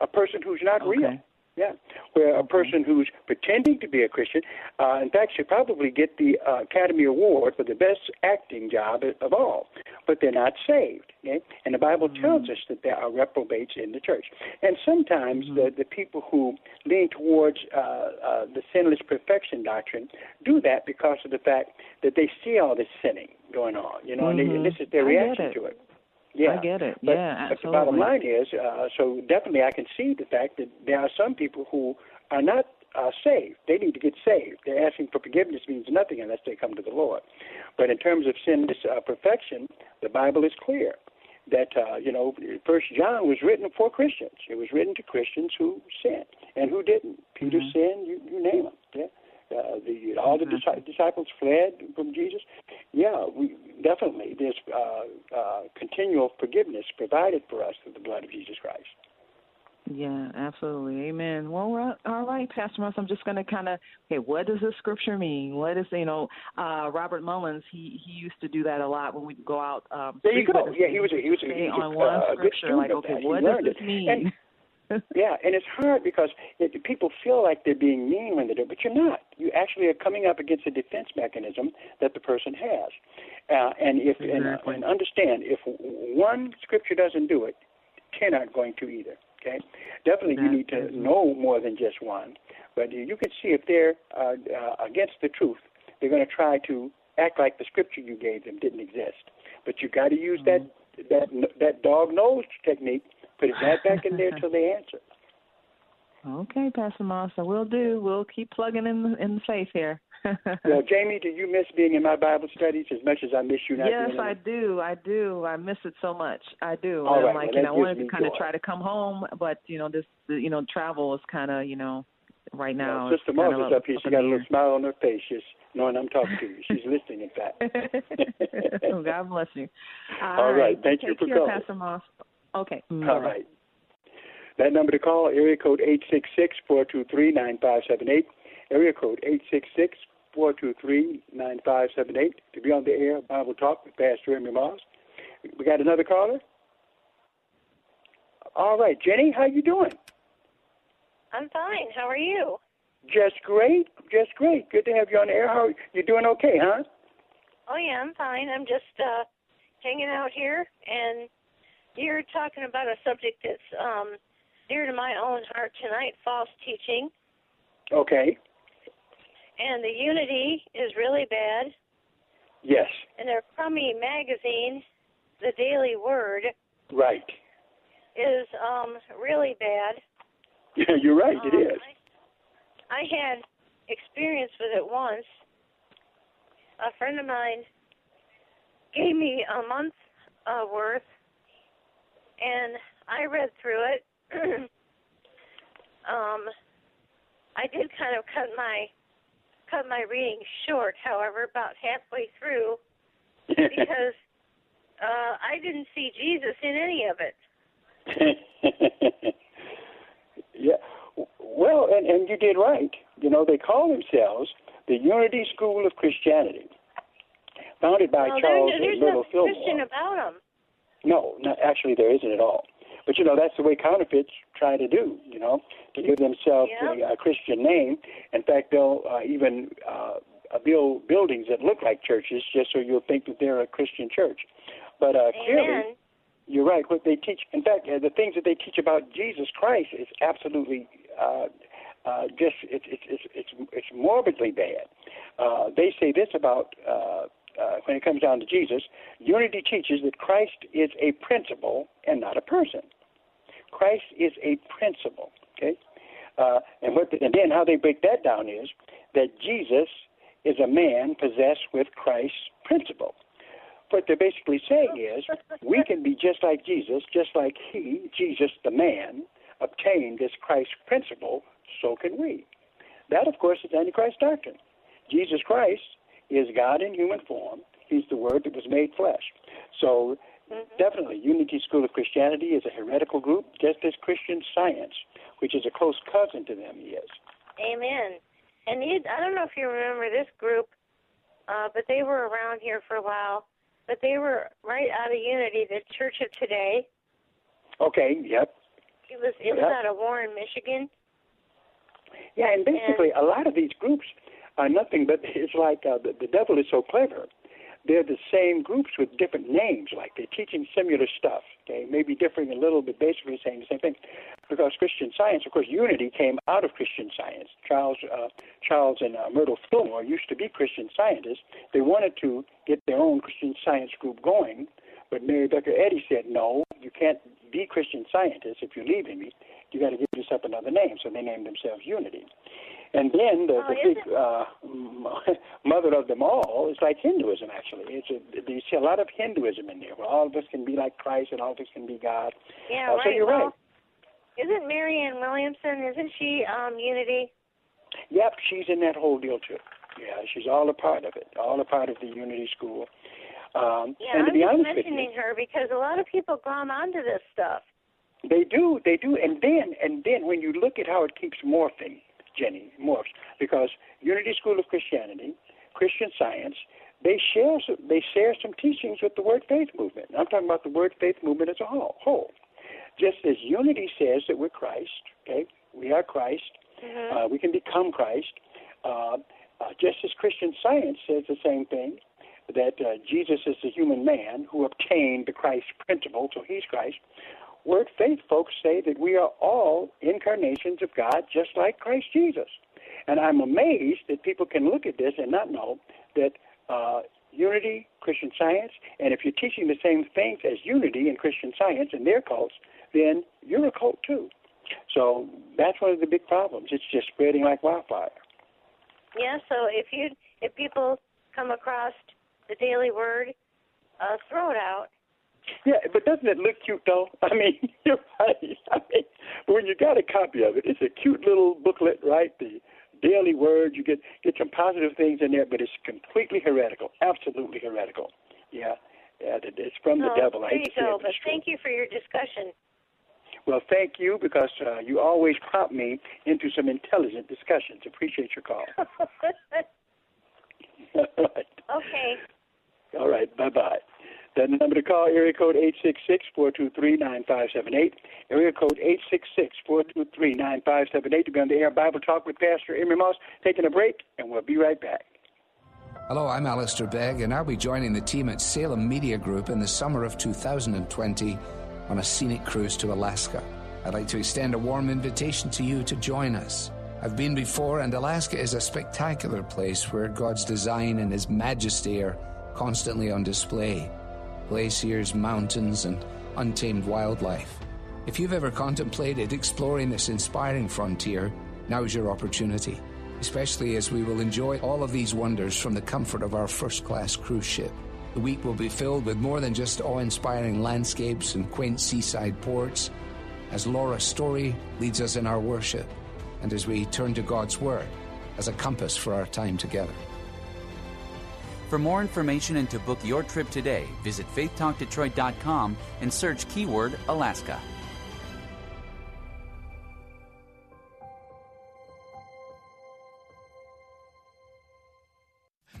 a person who's not real. Yeah, where a person who's pretending to be a Christian, uh, in fact, should probably get the uh, Academy Award for the best acting job of all, but they're not saved. Okay? And the Bible tells us that there are reprobates in the church. And sometimes the, the people who lean towards uh, uh, the sinless perfection doctrine do that because of the fact that they see all this sinning going on, you know, and, they, and this is their reaction it. to it. Yeah, I get it. But, yeah, but the bottom line is, uh, so definitely I can see the fact that there are some people who are not uh, saved. They need to get saved. They're asking for forgiveness means nothing unless they come to the Lord. But in terms of sinless uh, perfection, the Bible is clear that uh, you know First John was written for Christians. It was written to Christians who sinned and who didn't. Peter sinned. You, you name them. Yeah. Uh, the all the disci- disciples fled from Jesus. Yeah, we definitely there's uh, uh, continual forgiveness provided for us through the blood of Jesus Christ. Yeah, absolutely. Amen. Well, all right, Pastor Moss, I'm just going to kind of, okay, what does this scripture mean? What is, you know, uh, Robert Mullins, he, he used to do that a lot when we'd go out. Um, There you go. Yeah, he was a, he was a, he was on a, one uh, scripture, like, okay, what does this mean? And, yeah, and it's hard because it, people feel like they're being mean when they do but you're not. You actually are coming up against a defense mechanism that the person has. Uh, and if and, uh, and understand, if one scripture doesn't do it, ten aren't going to either. Okay, definitely you need to know more than just one. But you can see if they're uh, uh, against the truth, they're going to try to act like the scripture you gave them didn't exist. But you got to use that that that dog nose technique. Put it right back in there till they answer. Okay, Pastor Moss, we'll do. We'll keep plugging in the, in the faith here. well, Jamie, do you miss being in my Bible studies as much as I miss you not yes, I do. I do. I miss it so much. I do. All and right, I'm like, well, you know, I wanted to kind of try to come home, but you know, this, you know, travel is kind of, you know, right now. Well, Sister it's kind Martha's up here. She got a little smile on her face, just knowing I'm talking to you. She's listening, in fact. oh, God bless you. All right. Thank Take you for care, calling. Pastor Moss. Okay. All right. That number to call, area code eight six six four two three nine five seven eight. Area code eight six six four two three nine five seven eight. To be on the air, Bible Talk with Pastor Emery Moss. We got another caller? All right, Jenny, how you doing? I'm fine. How are you? Just great, just great. Good to have you on the air. How you doing? Okay, huh? Oh yeah, I'm fine. I'm just uh hanging out here and you're talking about a subject that's um dear to my own heart tonight, false teaching. Okay. And the unity is really bad. Yes. And their crummy magazine, The Daily Word, Right. is um really bad. Yeah, you're right. It Um, is. I had experience with it once. A friend of mine gave me a month uh, worth, and I read through it. um, I did kind of cut my cut my reading short, however, about halfway through, because uh, I didn't see Jesus in any of it. yeah. Well, and, and you did right. You know, they call themselves the Unity School of Christianity, founded by well, Charles there, there's and Myrtle nothing Fillmore. Christian about them. No, no, actually, there isn't at all. But you know, that's the way counterfeits try to do. You know, to give themselves Yeah. a, a Christian name. In fact, they'll uh, even uh, uh, build buildings that look like churches just so you'll think that they're a Christian church. But uh, clearly, you're right. What they teach, in fact, uh, the things that they teach about Jesus Christ is absolutely uh, uh, just it's it's it's it's, it's morbidly bad. Uh, they say this about uh, uh, when it comes down to Jesus. Unity teaches that Christ is a principle and not a person. Christ is a principle. Okay, uh, and what the, and then how they break that down is that Jesus is a man possessed with Christ's principle. What they're basically saying is we can be just like Jesus, just like he, Jesus the man, obtained this Christ principle, so can we. That, of course, is Antichrist doctrine. Jesus Christ is God in human form. He's the Word that was made flesh. So, definitely, Unity School of Christianity is a heretical group, just as Christian Science, which is a close cousin to them, is. Amen. And you, I don't know if you remember this group, uh, but they were around here for a while. But they were right out of Unity, the Church of Today. Okay, yep. It was it was out of Warren, Michigan. Yeah, and basically, a lot of these groups are nothing but it's like uh, the, the devil is so clever. They're the same groups with different names, like they're teaching similar stuff. Okay, maybe differing a little, but basically saying the same thing. Because Christian Science, of course, Unity came out of Christian Science. Charles, uh, Charles and uh, Myrtle Fillmore used to be Christian scientists. They wanted to get their own Christian Science group going, but Mary Baker Eddy said, "No, you can't be Christian scientists if you're leaving me. You got to give yourself another name." So they named themselves Unity. And then the, the big uh, m- mother of them all is like Hinduism. Actually, it's a, you see a lot of Hinduism in there, where all of us can be like Christ and all of us can be God. Yeah, Uh, right. So you're well, right. Isn't Marianne Williamson? Isn't she um Unity? Yep, she's in that whole deal too. Yeah, she's all a part of it, all a part of the Unity School. Um, Yeah, and to I'm be honest with you, mentioning her because a lot of people glom onto this stuff. They do, they do, and then and then when you look at how it keeps morphing, Jenny morphs because Unity School of Christianity, Christian Science, they share some, they share some teachings with the Word Faith movement. I'm talking about the Word Faith movement as a whole. whole. Just as Unity says that we're Christ, okay, we are Christ, uh, we can become Christ. Uh, uh, just as Christian Science says the same thing, that uh, Jesus is the human man who obtained the Christ principle, so he's Christ. Word faith folks say that we are all incarnations of God, just like Christ Jesus. And I'm amazed that people can look at this and not know that uh, unity, Christian science, and if you're teaching the same things as unity in Christian science and their cults, then you're a cult too. So that's one of the big problems. It's just spreading like wildfire. Yeah, so if you if people come across the Daily Word, uh, throw it out. Yeah, but doesn't it look cute though? I mean, you're right. I mean, when you got a copy of it, it's a cute little booklet, right? The Daily Word, you get get some positive things in there, but it's completely heretical, absolutely heretical. Yeah, yeah, it's from the oh, devil. There I you hate to say go. it, But true. thank you for your discussion. Well, thank you because uh, you always prompt me into some intelligent discussions. Appreciate your call. All right. Okay. All right. Bye bye. The number to call, area code 866-423-9578. Area code 866-423-9578 to be on the air Bible Talk with Pastor Emery Moss. Taking a break, and we'll be right back. Hello, I'm Alistair Begg, and I'll be joining the team at Salem Media Group in the summer of 2020 on a scenic cruise to Alaska. I'd like to extend a warm invitation to you to join us. I've been before, and Alaska is a spectacular place where God's design and His majesty are constantly on display glaciers, mountains, and untamed wildlife. If you've ever contemplated exploring this inspiring frontier, now's your opportunity, especially as we will enjoy all of these wonders from the comfort of our first class cruise ship. The week will be filled with more than just awe inspiring landscapes and quaint seaside ports, as Laura Story leads us in our worship, and as we turn to God's Word as a compass for our time together. For more information and to book your trip today, visit faithtalkdetroit.com and search keyword Alaska.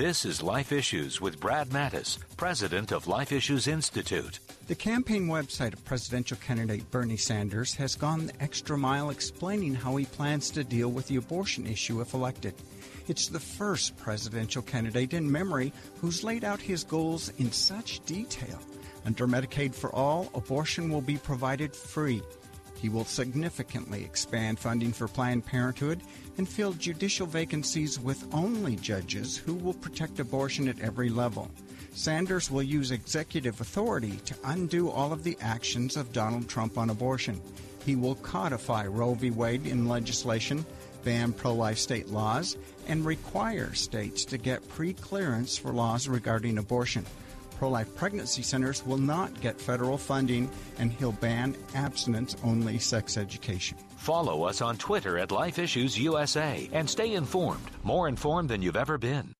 This is Life Issues with Brad Mattes, president of Life Issues Institute. The campaign website of presidential candidate Bernie Sanders has gone the extra mile explaining how he plans to deal with the abortion issue if elected. It's the first presidential candidate in memory who's laid out his goals in such detail. Under Medicaid for All, abortion will be provided free. He will significantly expand funding for Planned Parenthood and fill judicial vacancies with only judges who will protect abortion at every level. Sanders will use executive authority to undo all of the actions of Donald Trump on abortion. He will codify Roe v. Wade in legislation, ban pro life state laws, and require states to get pre clearance for laws regarding abortion. Pro life pregnancy centers will not get federal funding, and he'll ban abstinence only sex education. Follow us on Twitter at Life Issues USA and stay informed, more informed than you've ever been.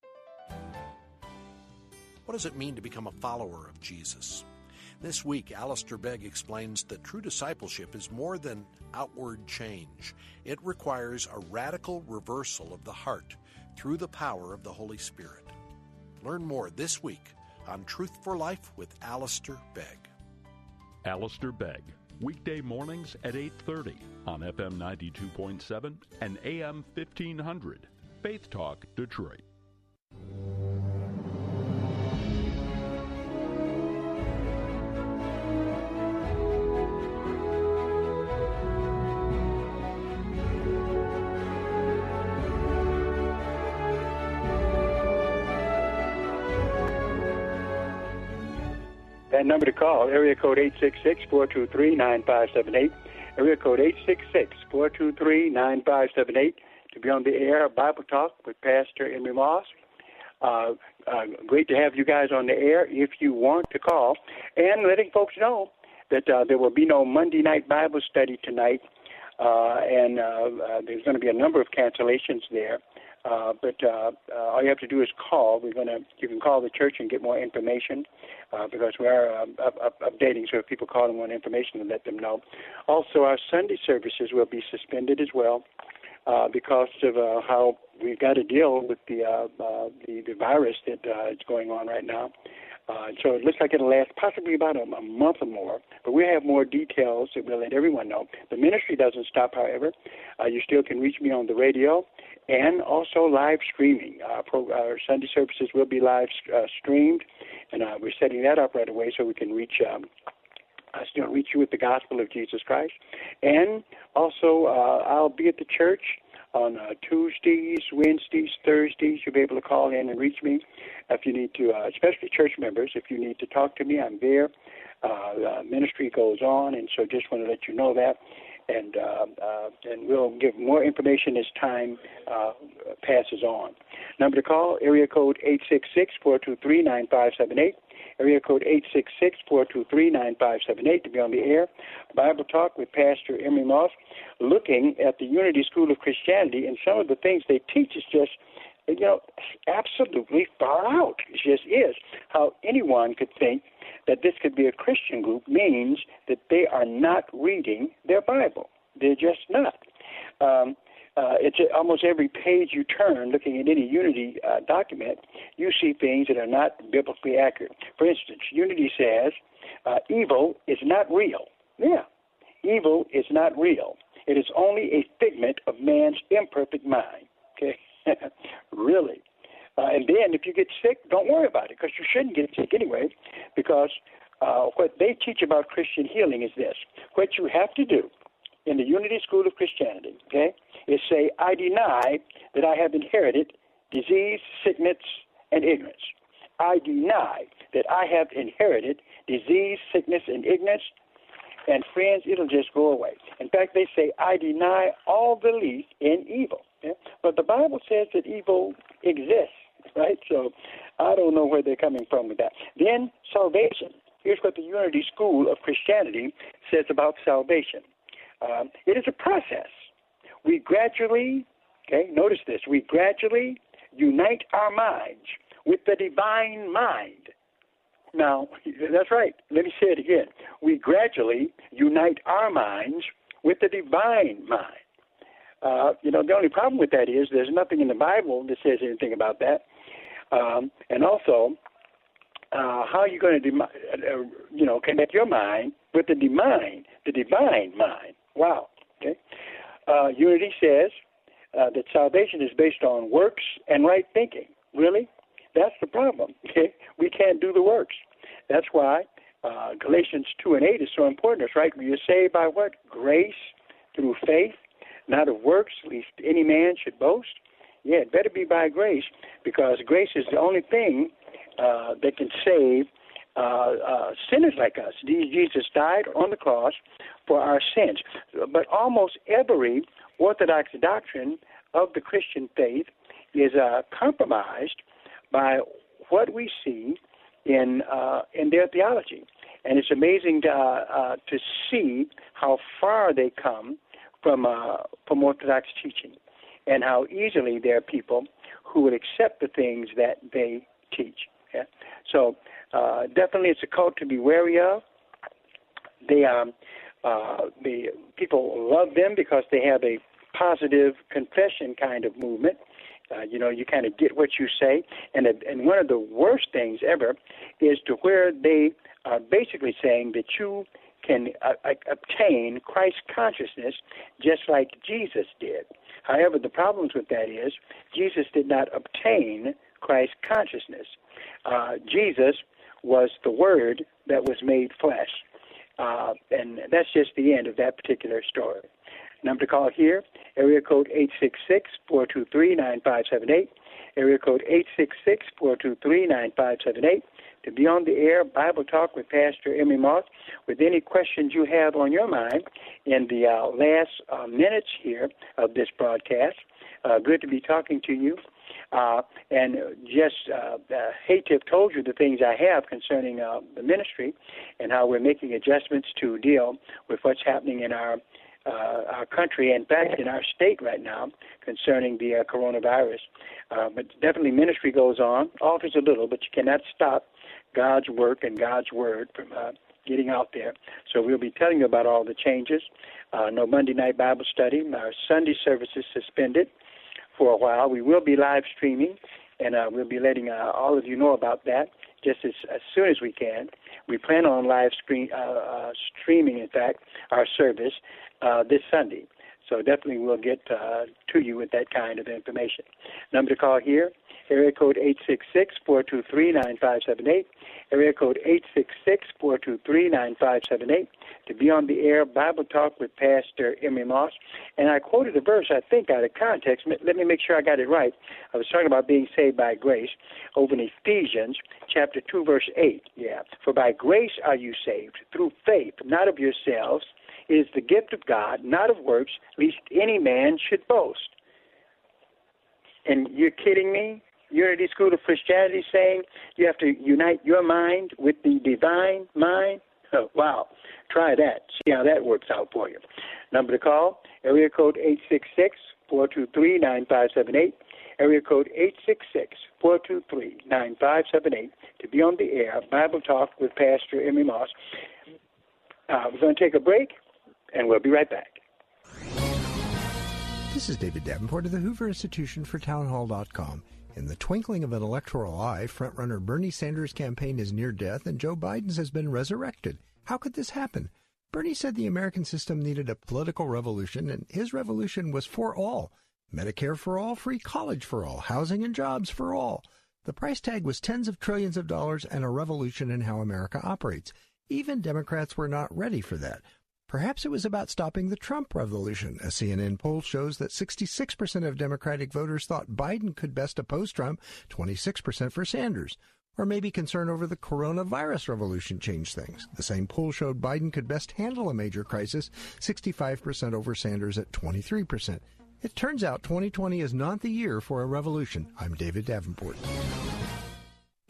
What does it mean to become a follower of Jesus? This week, Alistair Begg explains that true discipleship is more than outward change. It requires a radical reversal of the heart through the power of the Holy Spirit. Learn more this week on Truth for Life with Alistair Begg. Alistair Begg, weekday mornings at 8:30 on FM 92.7 and AM 1500. Faith Talk Detroit. That number to call, area code 866-423-9578. Area code 866-423-9578 to be on the air, Bible Talk with Pastor Emery Moss. Uh, uh, great to have you guys on the air if you want to call. And letting folks know that uh, there will be no Monday night Bible study tonight. Uh, and uh, uh, there's going to be a number of cancellations there. Uh, but uh, uh, all you have to do is call. We're gonna you can call the church and get more information uh, because we are uh, up, up, updating. So if people call and want information, to let them know. Also, our Sunday services will be suspended as well uh, because of uh, how we've got to deal with the uh, uh, the, the virus that uh, is going on right now. Uh, so it looks like it'll last possibly about a, a month or more, but we'll have more details that we'll let everyone know. The ministry doesn't stop, however. Uh, you still can reach me on the radio and also live streaming. Uh, pro, our Sunday services will be live uh, streamed, and uh, we're setting that up right away so we can reach. Um, uh, still reach you with the gospel of Jesus Christ, and also uh, I'll be at the church on uh, Tuesdays, Wednesdays, Thursdays. You'll be able to call in and reach me if you need to, uh, especially church members. If you need to talk to me, I'm there. Uh, ministry goes on, and so just want to let you know that. And uh, uh, and we'll give more information as time uh, passes on. Number to call: area code eight six six four two three nine five seven eight area code 866-423-9578 to be on the air. Bible Talk with Pastor Emery Moss, looking at the Unity School of Christianity, and some of the things they teach is just, you know, absolutely far out. It just is. How anyone could think that this could be a Christian group means that they are not reading their Bible. They're just not. Um, uh, it's almost every page you turn, looking at any Unity uh, document, you see things that are not biblically accurate. For instance, Unity says uh, evil is not real. Yeah, evil is not real. It is only a figment of man's imperfect mind. Okay, really. Uh, and then if you get sick, don't worry about it because you shouldn't get sick anyway. Because uh, what they teach about Christian healing is this: what you have to do in the Unity School of Christianity, okay, is say, I deny that I have inherited disease, sickness, and ignorance. I deny that I have inherited disease, sickness, and ignorance. And friends, it'll just go away. In fact, they say, I deny all belief in evil. Okay? But the Bible says that evil exists, right? So I don't know where they're coming from with that. Then salvation. Here's what the Unity School of Christianity says about salvation. Um, it is a process. We gradually, okay, notice this, we gradually unite our minds with the divine mind. Now, that's right. Let me say it again. We gradually unite our minds with the divine mind. Uh, you know, the only problem with that is there's nothing in the Bible that says anything about that. Um, and also, uh, how are you going to, uh, uh, you know, connect your mind with the divine, the divine mind? Wow. Okay. Uh, Unity says uh, that salvation is based on works and right thinking. Really? That's the problem. Okay. We can't do the works. That's why uh, Galatians 2 and 8 is so important. It's right. You're saved by what? Grace through faith, not of works, lest any man should boast. Yeah, it better be by grace because grace is the only thing uh, that can save uh, uh, sinners like us. Jesus died on the cross for our sins. But almost every Orthodox doctrine of the Christian faith is uh, compromised by what we see in uh, in their theology, and it's amazing to, uh, uh, to see how far they come from from Orthodox teaching, and how easily there are people who would accept the things that they teach. Yeah? So uh, definitely, it's a cult to be wary of. They um, uh, the people love them because they have a positive confession kind of movement. Uh, you know, you kind of get what you say, and and one of the worst things ever is to where they are basically saying that you can uh, uh obtain Christ consciousness just like Jesus did. However, the problems with that is Jesus did not obtain Christ consciousness. Uh, Jesus was the Word that was made flesh. Uh, and that's just the end of that particular story. Number to call here, area code 866-423-9578, area code 866-423-9578. To be on the air, Bible Talk with Pastor Emery Moss, with any questions you have on your mind in the uh, last uh, minutes here of this broadcast. Uh, good to be talking to you. Uh, and just uh, uh, have told you the things I have concerning uh, the ministry and how we're making adjustments to deal with what's happening in our uh, our country, in fact, in our state right now concerning the uh, coronavirus. Uh, but definitely, ministry goes on, alters a little, but you cannot stop God's work and God's word from uh, getting out there. So we'll be telling you about all the changes. Uh, no Monday night Bible study. Our Sunday services suspended for a while. We will be live streaming, and uh, we'll be letting uh, all of you know about that just as, as soon as we can. We plan on live screen, uh, uh, streaming, in fact, our service uh, this Sunday. So definitely we'll get uh, to you with that kind of information. Number to call here, area code 866-423-9578, area code 866-423-9578 to be on the air Bible Talk with Pastor Emery Moss. And I quoted a verse, I think, out of context. Let me make sure I got it right. I was talking about being saved by grace over in Ephesians chapter 2, verse 8. Yeah. For by grace are you saved, through faith, not of yourselves – is the gift of God, not of works, lest any man should boast. And you're kidding me? Unity School of Christianity saying you have to unite your mind with the divine mind? Oh, wow. Try that. See how that works out for you. Number to call, area code 866 423 9578. Area code 866 423 9578 to be on the air. Bible Talk with Pastor Emery Moss. Uh, we're going to take a break and we'll be right back. This is David Davenport of the Hoover Institution for Townhall.com. In the twinkling of an electoral eye, frontrunner Bernie Sanders' campaign is near death and Joe Biden's has been resurrected. How could this happen? Bernie said the American system needed a political revolution, and his revolution was for all Medicare for all, free college for all, housing and jobs for all. The price tag was tens of trillions of dollars and a revolution in how America operates. Even Democrats were not ready for that. Perhaps it was about stopping the Trump revolution. A CNN poll shows that 66% of Democratic voters thought Biden could best oppose Trump, 26% for Sanders. Or maybe concern over the coronavirus revolution changed things. The same poll showed Biden could best handle a major crisis, 65% over Sanders at 23%. It turns out 2020 is not the year for a revolution. I'm David Davenport.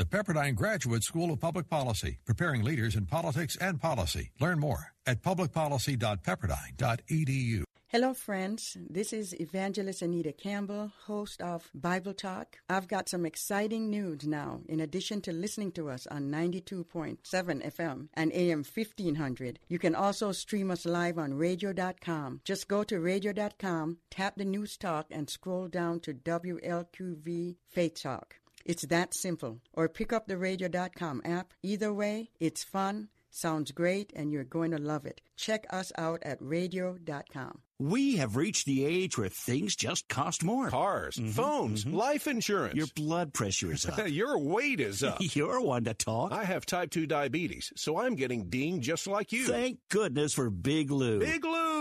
The Pepperdine Graduate School of Public Policy, preparing leaders in politics and policy. Learn more at publicpolicy.pepperdine.edu. Hello, friends. This is Evangelist Anita Campbell, host of Bible Talk. I've got some exciting news now. In addition to listening to us on 92.7 FM and AM 1500, you can also stream us live on radio.com. Just go to radio.com, tap the news talk, and scroll down to WLQV Faith Talk. It's that simple. Or pick up the radio.com app. Either way, it's fun, sounds great, and you're going to love it. Check us out at radio.com. We have reached the age where things just cost more. Cars, mm-hmm, phones, mm-hmm. life insurance. Your blood pressure is up. Your weight is up. You're one to talk. I have type 2 diabetes, so I'm getting dinged just like you. Thank goodness for Big Lou. Big Lou!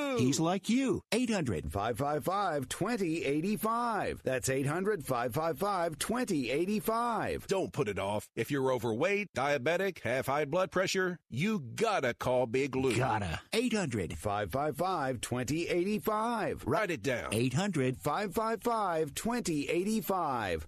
He's like you. 800 555 2085. That's 800 555 2085. Don't put it off. If you're overweight, diabetic, have high blood pressure, you gotta call Big Lou. Gotta. 800 555 2085. Write it down. 800 555 2085.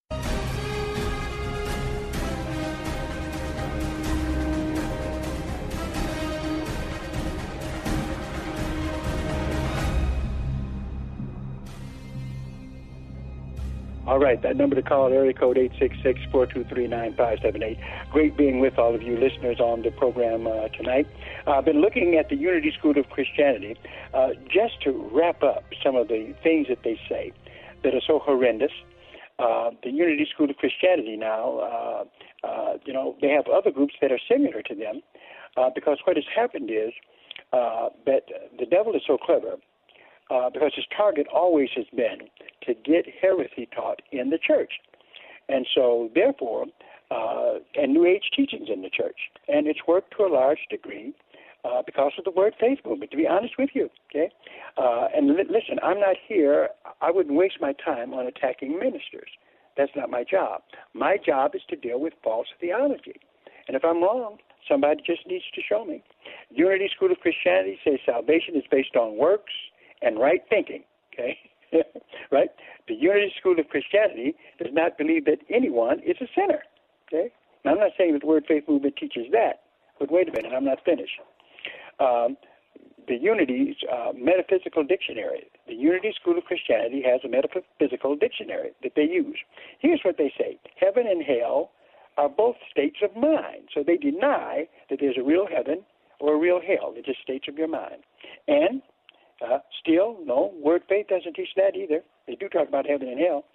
All right, that number to call, area code 866-423-9578. Great being with all of you listeners on the program uh, tonight. I've been looking at the Unity School of Christianity uh, just to wrap up some of the things that they say that are so horrendous. Uh, the Unity School of Christianity now, uh, uh, you know, they have other groups that are similar to them because what has happened is that the devil is so clever uh, because his target always has been to get heresy taught in the church. And so, therefore, uh, and New Age teachings in the church. And it's worked to a large degree. uh, because of the word faith movement. To be honest with you, okay. Uh, and li- listen, I'm not here. I wouldn't waste my time on attacking ministers. That's not my job. My job is to deal with false theology. And if I'm wrong, somebody just needs to show me. Unity School of Christianity says salvation is based on works and right thinking. Okay, right? The Unity School of Christianity does not believe that anyone is a sinner. Okay, now I'm not saying that the Word Faith Movement teaches that, but wait a minute, I'm not finished. Um, the Unity's uh, Metaphysical Dictionary. The Unity School of Christianity has a metaphysical dictionary that they use. Here's what they say Heaven and hell are both states of mind. So they deny that there's a real heaven or a real hell. They're just states of your mind. And uh, still, no, Word Faith doesn't teach that either. They do talk about heaven and hell.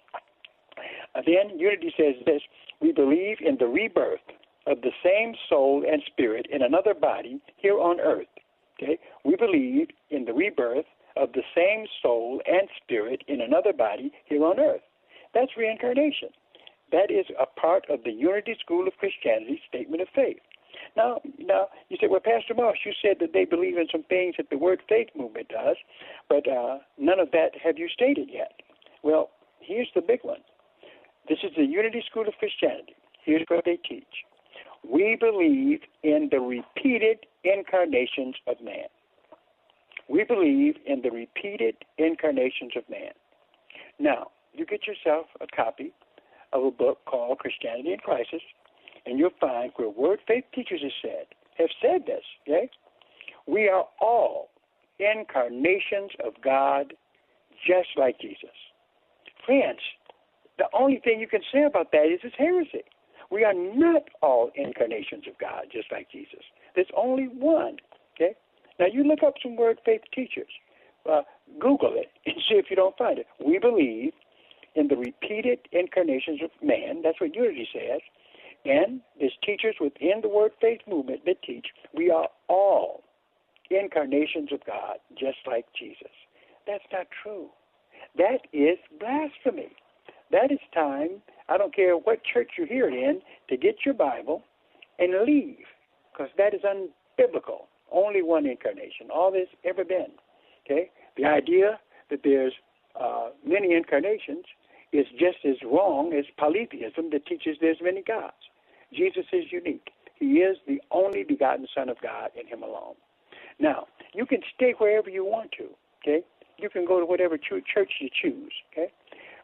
Uh, then Unity says this we believe in the rebirth of the same soul and spirit in another body here on earth. Okay? We believe in the rebirth of the same soul and spirit in another body here on earth. That's reincarnation. That is a part of the Unity School of Christianity statement of faith. Now, now you say, well, Pastor Moss, you said that they believe in some things that the Word Faith movement does, but uh, none of that have you stated yet. Well, here's the big one. This is the Unity School of Christianity. Here's what they teach. We believe in the repeated incarnations of man. We believe in the repeated incarnations of man. Now, you get yourself a copy of a book called Christianity in Crisis, and you'll find where Word Faith teachers have said have said this. Okay, we are all incarnations of God, just like Jesus. Friends, the only thing you can say about that is it's heresy. We are not all incarnations of God, just like Jesus. There's only one. Okay. Now you look up some Word Faith teachers. Uh, Google it and see if you don't find it. We believe in the repeated incarnations of man. That's what Unity says. And there's teachers within the Word Faith movement that teach we are all incarnations of God, just like Jesus. That's not true. That is blasphemy. That is time, I don't care what church you hear it in, to get your Bible and leave, because that is unbiblical. Only one incarnation. All this ever been. Okay? The idea that there's uh, many incarnations is just as wrong as polytheism that teaches there's many gods. Jesus is unique. He is the only begotten Son of God in Him alone. Now, you can stay wherever you want to, okay? You can go to whatever church you choose, okay?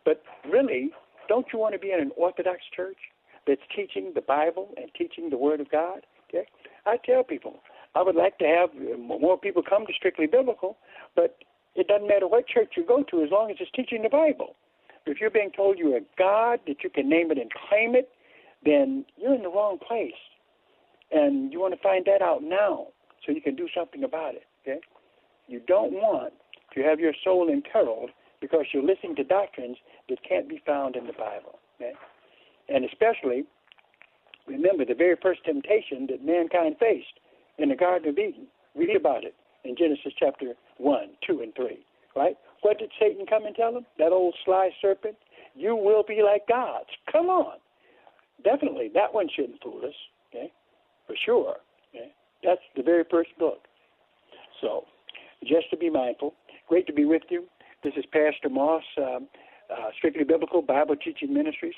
But really, don't you want to be in an Orthodox church that's teaching the Bible and teaching the Word of God, okay? I tell people, I would like to have more people come to Strictly Biblical, but it doesn't matter what church you go to as long as it's teaching the Bible. If you're being told you're a God, that you can name it and claim it, then you're in the wrong place. And you want to find that out now so you can do something about it. Okay? You don't want to have your soul imperiled because you're listening to doctrines that can't be found in the Bible. Okay? And especially, remember the very first temptation that mankind faced in the Garden of Eden. Read about it in Genesis chapter 1, 2, and 3. Right? What did Satan come and tell him? That old sly serpent? You will be like gods. Come on. Definitely, that one shouldn't fool us, okay? For sure. Okay? That's the very first book. So, just to be mindful. Great to be with you. This is Pastor Moss, um, uh, Strictly Biblical Bible Teaching Ministries.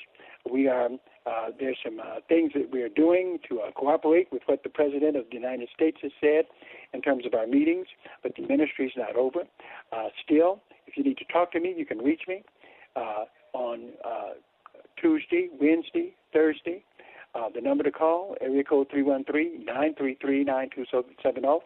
We are uh, there's some uh, things that we are doing to uh, cooperate with what the President of the United States has said in terms of our meetings, but the ministry is not over. Uh, still, if you need to talk to me, you can reach me uh, on uh, Tuesday, Wednesday, Thursday. Uh, the number to call, area code 313-933-9270.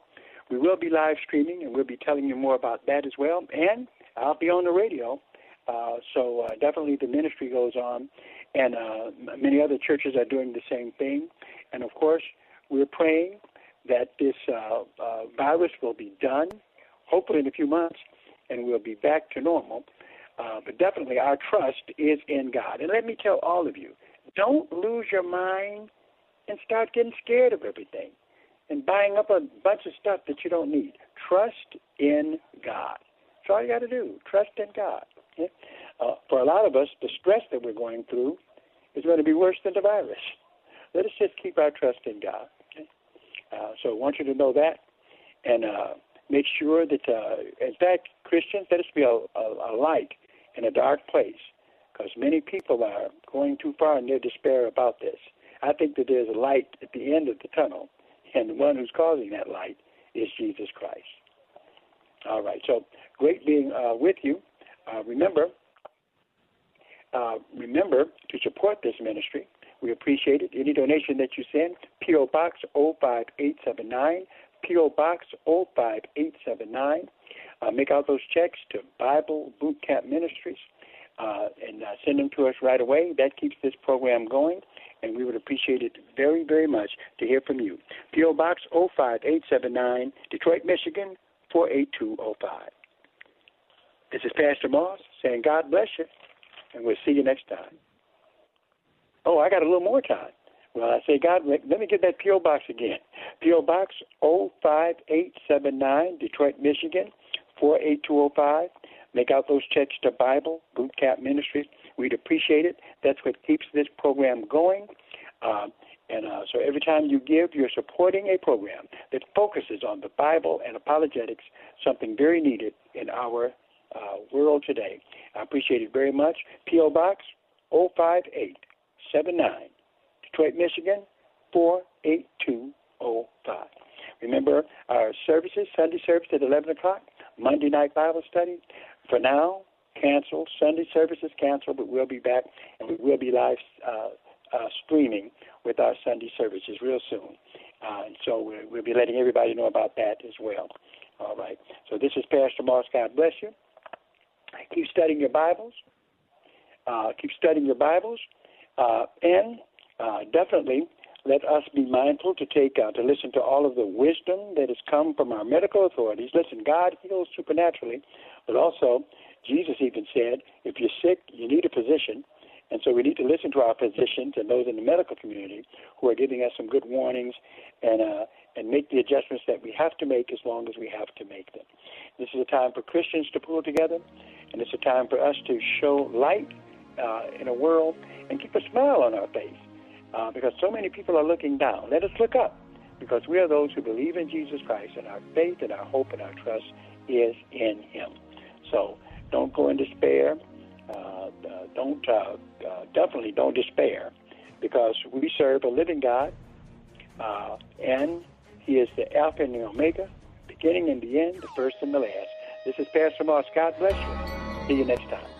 We will be live streaming, and we'll be telling you more about that as well. And I'll be on the radio, uh, so uh, definitely the ministry goes on, and uh, many other churches are doing the same thing. And of course, we're praying that this uh, uh, virus will be done, hopefully in a few months, and we'll be back to normal. Uh, but definitely, our trust is in God. And let me tell all of you don't lose your mind and start getting scared of everything and buying up a bunch of stuff that you don't need. Trust in God. That's all you got to do. Trust in God. Okay? Uh, for a lot of us, the stress that we're going through is going to be worse than the virus. Let us just keep our trust in God. Okay? Uh, so I want you to know that. and uh, make sure that, uh, in fact, Christians, let us be a, a, a light in a dark place because many people are going too far in their despair about this. I think that there's a light at the end of the tunnel, and the one who's causing that light is Jesus Christ. All right, so great being uh, with you. Uh, remember, uh, remember to support this ministry. We appreciate it. Any donation that you send, P.O. Box 05879, P.O. Box 05879. Uh, make out those checks to Bible Boot Camp Ministries uh, and uh, send them to us right away. That keeps this program going, and we would appreciate it very, very much to hear from you. P.O. Box 05879, Detroit, Michigan 48205. This is Pastor Moss saying God bless you, and we'll see you next time. Oh, I got a little more time. Well, I say, God, let me get that P.O. Box again. P.O. Box 05879, Detroit, Michigan 48205. Make out those checks to Bible, Boot Camp Ministries. We'd appreciate it. That's what keeps this program going. Uh, and uh, so every time you give, you're supporting a program that focuses on the Bible and apologetics, something very needed in our uh, world today. I appreciate it very much. P.O. Box 05879, Detroit, Michigan 48205. Remember our services, Sunday service at 11 o'clock, Monday night Bible study. For now, canceled. Sunday services canceled, but we'll be back and we will be live uh, uh, streaming with our Sunday services real soon. Uh, so we'll, we'll be letting everybody know about that as well. All right. So this is Pastor Moss. God bless you. Keep studying your Bibles. Uh, keep studying your Bibles, uh, and uh, definitely let us be mindful to take uh, to listen to all of the wisdom that has come from our medical authorities. Listen, God heals supernaturally, but also Jesus even said, if you're sick, you need a physician. And so we need to listen to our physicians and those in the medical community who are giving us some good warnings and uh, and make the adjustments that we have to make as long as we have to make them. This is a time for Christians to pull together, and it's a time for us to show light uh, in a world and keep a smile on our face uh, because so many people are looking down. Let us look up because we are those who believe in Jesus Christ, and our faith and our hope and our trust is in Him. So don't go in despair. Uh, uh, don't uh, uh, definitely don't despair, because we serve a living God, uh, and He is the Alpha and the Omega, beginning and the end, the first and the last. This is Pastor Moss. God bless you. See you next time.